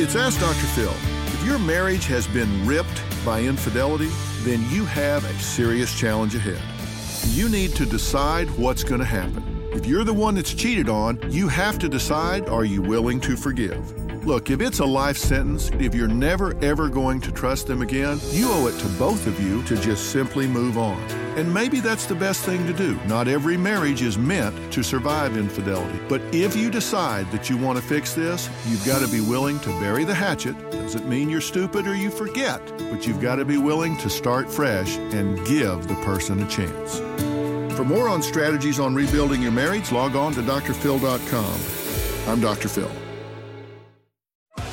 It's Ask Dr. Phil. If your marriage has been ripped by infidelity, then you have a serious challenge ahead. You need to decide what's going to happen. If you're the one that's cheated on, you have to decide are you willing to forgive? Look, if it's a life sentence, if you're never ever going to trust them again, you owe it to both of you to just simply move on. And maybe that's the best thing to do. Not every marriage is meant to survive infidelity. But if you decide that you want to fix this, you've got to be willing to bury the hatchet. Doesn't mean you're stupid or you forget, but you've got to be willing to start fresh and give the person a chance. For more on strategies on rebuilding your marriage, log on to drphil.com. I'm Dr. Phil.